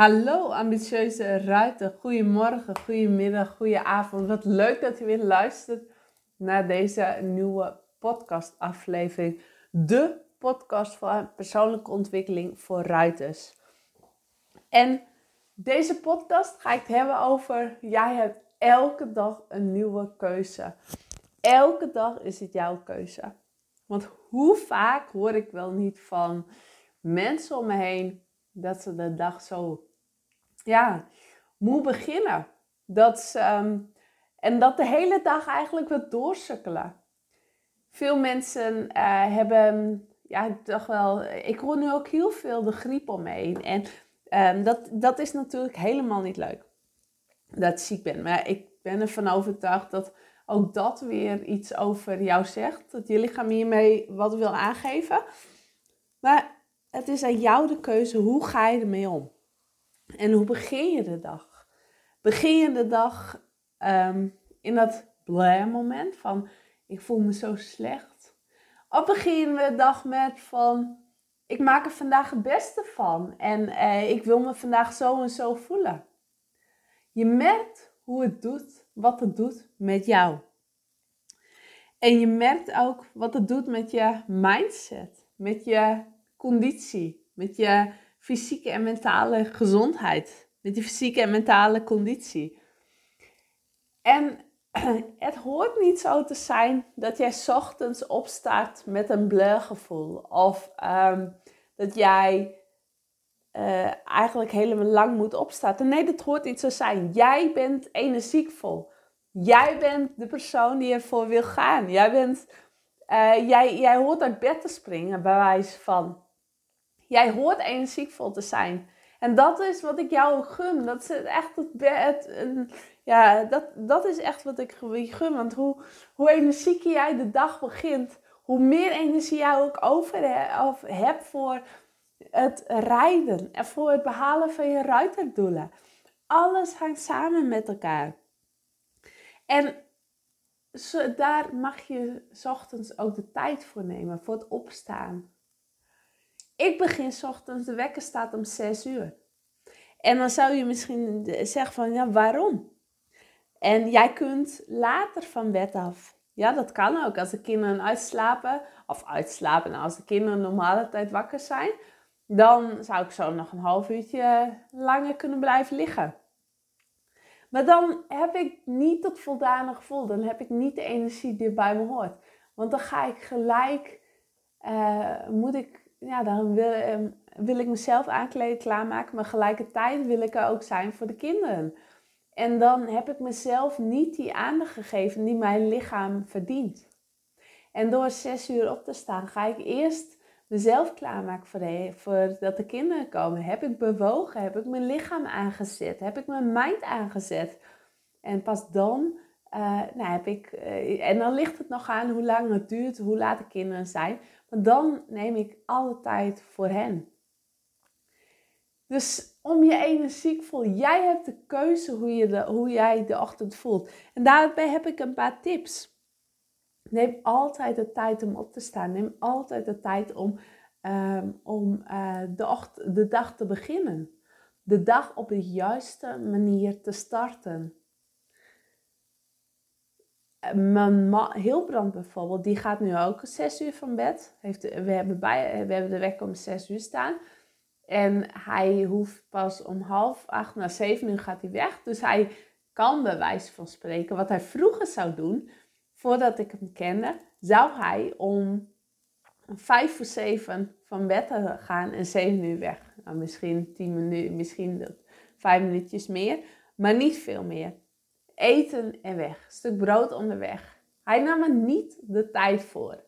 Hallo ambitieuze ruiter, goedemorgen, goedemiddag, goedenavond. Wat leuk dat je weer luistert naar deze nieuwe podcastaflevering. De podcast voor persoonlijke ontwikkeling voor ruiters. En deze podcast ga ik het hebben over, jij hebt elke dag een nieuwe keuze. Elke dag is het jouw keuze. Want hoe vaak hoor ik wel niet van mensen om me heen dat ze de dag zo ja, moe beginnen. Dat ehm, en dat de hele dag eigenlijk wat doorsukkelen. Veel mensen uh, hebben, ja, toch wel, ik hoor nu ook heel veel de griep omheen. En um, dat, dat is natuurlijk helemaal niet leuk. Dat ik ziek ben. Maar ik ben ervan overtuigd dat ook dat weer iets over jou zegt. Dat je lichaam hiermee wat wil aangeven. Maar het is aan jou de keuze, hoe ga je ermee om? En hoe begin je de dag? Begin je de dag ehm, in dat blij moment van ik voel me zo slecht? Of begin je de dag met van ik maak er vandaag het beste van en eh, ik wil me vandaag zo en zo voelen? Je merkt hoe het doet, wat het doet met jou. En je merkt ook wat het doet met je mindset, met je conditie, met je fysieke en mentale gezondheid. Met je fysieke en mentale conditie. En het hoort niet zo te zijn dat jij ochtends opstaat met een blurgevoel. Of ehm, dat jij uh, eigenlijk helemaal lang moet opstaan. Nee, dat hoort niet zo zijn. Jij bent energiekvol. Jij bent de persoon die ervoor wil gaan. Jij, bent, uh, jij, jij hoort uit bed te springen, bij wijze van. Jij hoort energiekvol te zijn. En dat is wat ik jou gun. Dat is echt het, ja, dat, dat is echt wat ik gun. Want hoe, hoe energieker jij de dag begint, hoe meer energie jij ook over hebt voor het rijden en voor het behalen van je ruiterdoelen. Alles hangt samen met elkaar. En daar mag je ochtends ook de tijd voor nemen, voor het opstaan. Ik begin s ochtends, de wekker staat om 6 uur. En dan zou je misschien zeggen van, ja, waarom? En jij kunt later van bed af. Ja, dat kan ook. Als de kinderen uitslapen, of uitslapen, nou, als de kinderen normale tijd wakker zijn, dan zou ik zo nog een half uurtje langer kunnen blijven liggen. Maar dan heb ik niet het voldane gevoel. Dan heb ik niet de energie die bij me hoort. Want dan ga ik gelijk, uh, moet ik ja, dan wil, ehm, wil ik mezelf aankleden, klaarmaken. Maar gelijkertijd wil ik er ook zijn voor de kinderen. En dan heb ik mezelf niet die aandacht gegeven die mijn lichaam verdient. En door zes uur op te staan, ga ik eerst mezelf klaarmaken voor, de, voor dat de kinderen komen. Heb ik bewogen? Heb ik mijn lichaam aangezet? Heb ik mijn mind aangezet? En pas dan uh, nou heb ik, uh, en dan ligt het nog aan hoe lang het duurt, hoe laat de kinderen zijn. Maar dan neem ik alle tijd voor hen. Dus om je energiek voel, jij hebt de keuze hoe, je hoe jij de ochtend voelt. En daarbij heb ik een paar tips. Neem altijd de tijd om op te staan. Neem altijd de tijd om, um, om uh, de, ochtend, de dag te beginnen. De dag op de juiste manier te starten. Mijn Hilbrand bijvoorbeeld, die gaat nu ook zes uur van bed. Heeft, we, hebben bij, we hebben de wekker om zes uur staan. En hij hoeft pas om half acht naar zeven uur gaat hij weg. Dus hij kan bij wijze van spreken, wat hij vroeger zou doen, voordat ik hem kende, zou hij om vijf voor zeven van bed gaan en zeven uur weg. Nou, misschien tien minuten, misschien vijf minuutjes meer, maar niet veel meer eten en weg. Een stuk brood onderweg. Hij nam er niet de tijd voor.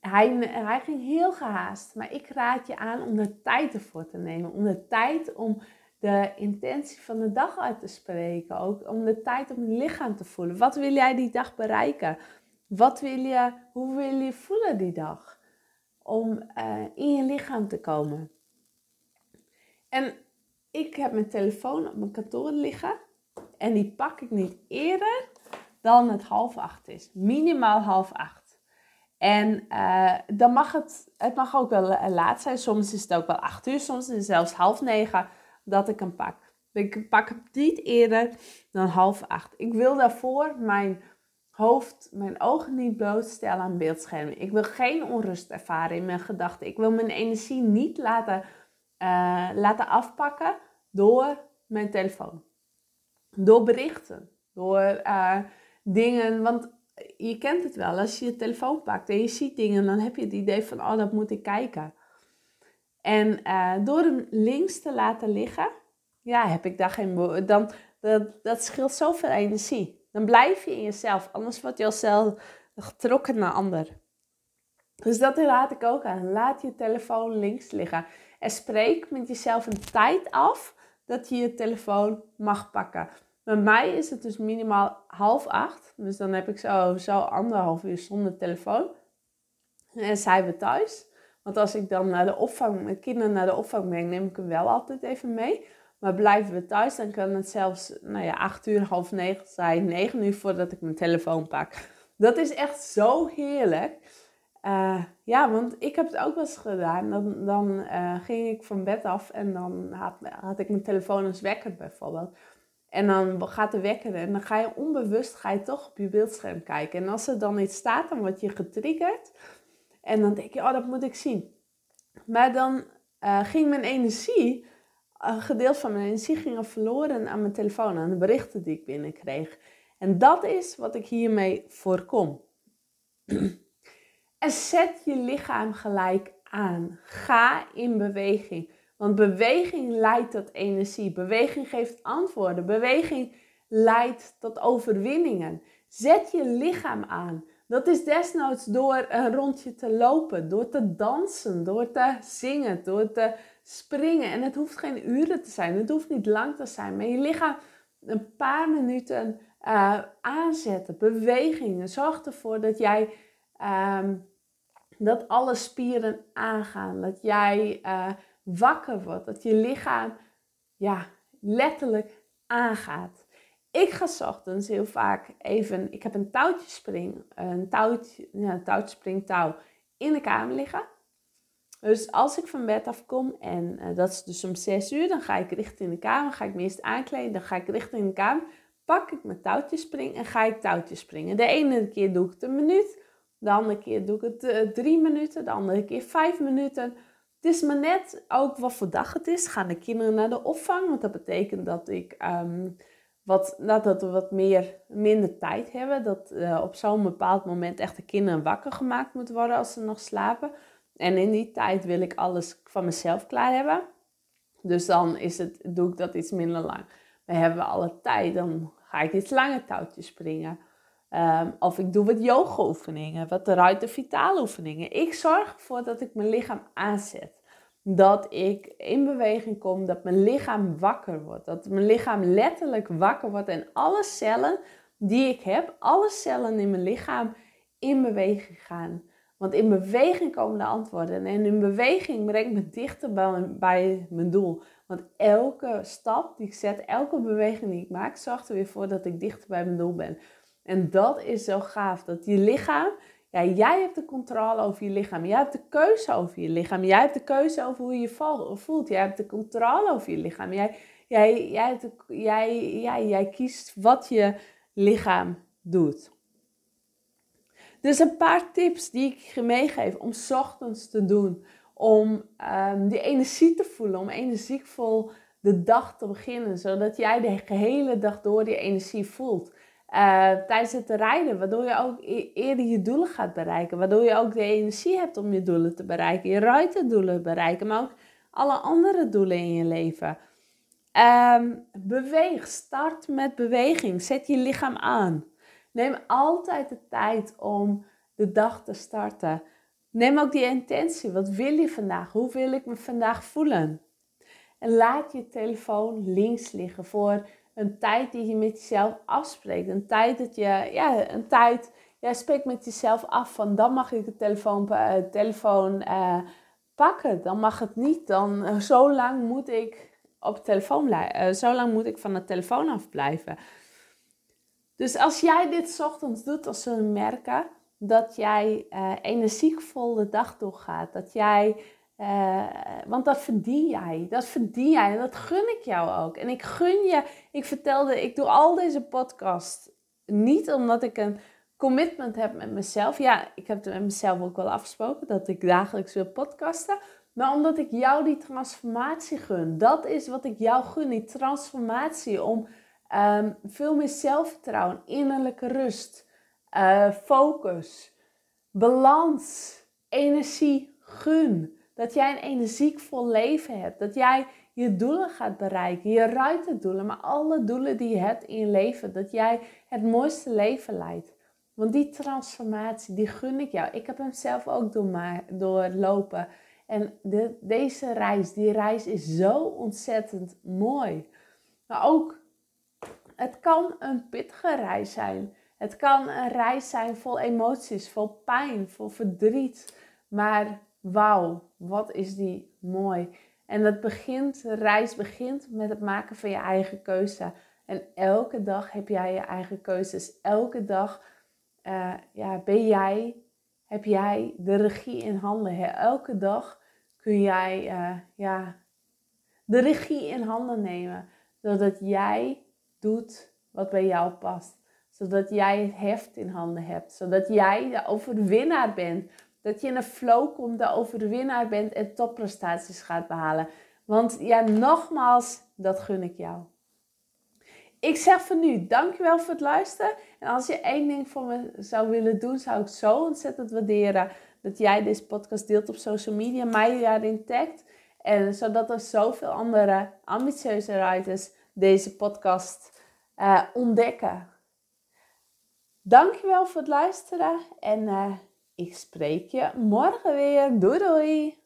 Hij, hij ging heel gehaast, maar ik raad je aan om er tijd ervoor te nemen. Om de tijd om de intentie van de dag uit te spreken. Ook om de tijd om je lichaam te voelen. Wat wil jij die dag bereiken? Wat wil je, hoe wil je voelen die dag? Om uh, in je lichaam te komen. En ik heb mijn telefoon op mijn kantoor liggen. En die pak ik niet eerder dan het half acht is. Minimaal half acht. En uh, dan mag het, het mag ook wel laat zijn. Soms is het ook wel acht uur, soms is het zelfs half negen. dat ik hem pak. Ik pak hem niet eerder dan half acht. Ik wil daarvoor mijn hoofd, mijn ogen niet blootstellen aan beeldschermen. Ik wil geen onrust ervaren in mijn gedachten. Ik wil mijn energie niet laten, uh, laten afpakken door mijn telefoon. Door berichten, door uh, dingen. Want je kent het wel, als je je telefoon pakt en je ziet dingen, dan heb je het idee van, oh, dat moet ik kijken. En uh, door hem links te laten liggen, ja, heb ik daar geen. Dan, dat, dat scheelt zoveel energie. Dan blijf je in jezelf, anders word je getrokken naar ander. Dus dat raad ik ook aan. Laat je telefoon links liggen. En spreek met jezelf een tijd af dat je je telefoon mag pakken. Bij mij is het dus minimaal half acht. Dus dan heb ik zo, zo anderhalf uur zonder telefoon. En zijn we thuis. Want als ik dan naar de opvang, met kinderen naar de opvang breng, neem ik hem wel altijd even mee. Maar blijven we thuis, dan kan het zelfs nou ja, 8 uur, half negen zijn, 9 uur voordat ik mijn telefoon pak. Dat is echt zo heerlijk. Uh, ja, want ik heb het ook wel eens gedaan. Dan, dan uh, ging ik van bed af en dan had, had ik mijn telefoon als wekker bijvoorbeeld. En dan gaat de wekker en dan ga je onbewust ga je toch op je beeldscherm kijken. En als er dan iets staat, dan word je getriggerd. En dan denk je, oh, dat moet ik zien. Maar dan uh, ging mijn energie een gedeelte van mijn energie ging verloren aan mijn telefoon, aan de berichten die ik binnenkreeg. En dat is wat ik hiermee voorkom. En zet je lichaam gelijk aan. Ga in beweging. Want beweging leidt tot energie. Beweging geeft antwoorden. Beweging leidt tot overwinningen. Zet je lichaam aan. Dat is desnoods door een rondje te lopen, door te dansen, door te zingen, door te springen. En het hoeft geen uren te zijn, het hoeft niet lang te zijn, maar je lichaam een paar minuten uh, aanzetten, bewegingen. Zorg ervoor dat jij um, dat alle spieren aangaan, dat jij uh, wakker wordt, dat je lichaam ja, letterlijk aangaat. Ik ga ochtends heel vaak even, ik heb een touwtje spring, een touwtje, ja, een touwtje springtouw in de kamer liggen. Dus als ik van bed afkom en uh, dat is dus om 6 uur, dan ga ik richting de kamer, ga ik me eerst aankleden, dan ga ik richting de kamer, pak ik mijn touwtjespring en ga ik touwtjes springen. De ene keer doe ik het een minuut, de andere keer doe ik het uh, drie minuten, de andere keer vijf minuten. Het is maar net ook wat voor dag het is. Gaan de kinderen naar de opvang, want dat betekent dat ik um, wat, dat we wat meer, minder tijd hebben. Dat uh, op zo'n bepaald moment echt de kinderen wakker gemaakt moeten worden als ze nog slapen. En in die tijd wil ik alles van mezelf klaar hebben. Dus dan is het, doe ik dat iets minder lang. Maar hebben we alle tijd, dan ga ik iets langer touwtjes springen. Um, of ik doe wat yoga oefeningen, wat ruiter vitale oefeningen. Ik zorg ervoor dat ik mijn lichaam aanzet. Dat ik in beweging kom, dat mijn lichaam wakker wordt. Dat mijn lichaam letterlijk wakker wordt en alle cellen die ik heb, alle cellen in mijn lichaam in beweging gaan. Want in beweging komen de antwoorden. En in beweging brengt me dichter bij mijn, bij mijn doel. Want elke stap die ik zet, elke beweging die ik maak, zorgt er weer voor dat ik dichter bij mijn doel ben. En dat is zo gaaf. Dat je lichaam, ja, jij hebt de controle over je lichaam. Jij hebt de keuze over je lichaam. Jij hebt de keuze over hoe je je voelt. Jij hebt de controle over je lichaam. Jij, jij, jij, jij, kiest wat je lichaam doet. Dus een paar tips die ik je meegeef om ochtends te doen. Om um, die energie te voelen, om energiekvol de dag te beginnen. Zodat jij de gehele dag door die energie voelt. Uh, tijdens het rijden, waardoor je ook e-, eerder je doelen gaat bereiken. Waardoor je ook de energie hebt om je doelen te bereiken. Je ruitendoelen bereiken, maar ook alle andere doelen in je leven. Um, beweeg, start met beweging. Zet je lichaam aan. Neem altijd de tijd om de dag te starten. Neem ook die intentie. Wat wil je vandaag? Hoe wil ik me vandaag voelen? En laat je telefoon links liggen voor een tijd die je met jezelf afspreekt. Een tijd dat je, ja, een tijd, ja, spreek met jezelf af van dan mag ik de telefoon, uh, telefoon uh, pakken. Dan mag het niet. Dan, uh, zo lang moet ik op telefoon blijven. zo lang moet ik van de telefoon af blijven. Dus als jij dit ochtends doet, dan zullen merken dat jij energiekvol de dag doorgaat. Dat jij Uh, want dat verdien jij. Dat verdien jij en dat gun ik jou ook. En ik gun je, ik vertelde, ik doe al deze podcast niet omdat ik een commitment heb met mezelf. Ja, ik heb het met mezelf ook wel afgesproken dat ik dagelijks wil podcasten. Maar omdat ik jou die transformatie gun. Dat is wat ik jou gun, die transformatie om um, veel meer zelfvertrouwen, innerlijke rust, uh, focus, balans, energie gun. Dat jij een energiekvol leven hebt. Dat jij je doelen gaat bereiken. Je ruitendoelen, maar alle doelen die je hebt in je leven. Dat jij het mooiste leven leidt. Want die transformatie, die gun ik jou. Ik heb hem zelf ook doorlopen. En de, deze reis, die reis is zo ontzettend mooi. Maar ook, het kan een pittige reis zijn. Het kan een reis zijn vol emoties, vol pijn, vol verdriet. Maar wauw, wat is die mooi. En dat begint, de reis begint met het maken van je eigen keuze. En elke dag heb jij je eigen keuzes. Elke dag uh, ja, ben jij, heb jij de regie in handen. Elke dag kun jij uh, ja, de regie in handen nemen. Zodat jij doet wat bij jou past. Zodat jij het heft in handen hebt. Zodat jij de overwinnaar bent dat je in een flow komt, de overwinnaar bent en topprestaties gaat behalen. Want ja, nogmaals, dat gun ik jou. Ik zeg voor nu, dankjewel voor het luisteren. En als je één ding voor me zou willen doen, zou ik zo ontzettend waarderen dat jij deze podcast deelt op social media, mij daarin tagt. En zodat er zoveel andere ambitieuze writers deze podcast uh, ontdekken. Dankjewel voor het luisteren en uh, ik spreek je morgen weer. Doei doei!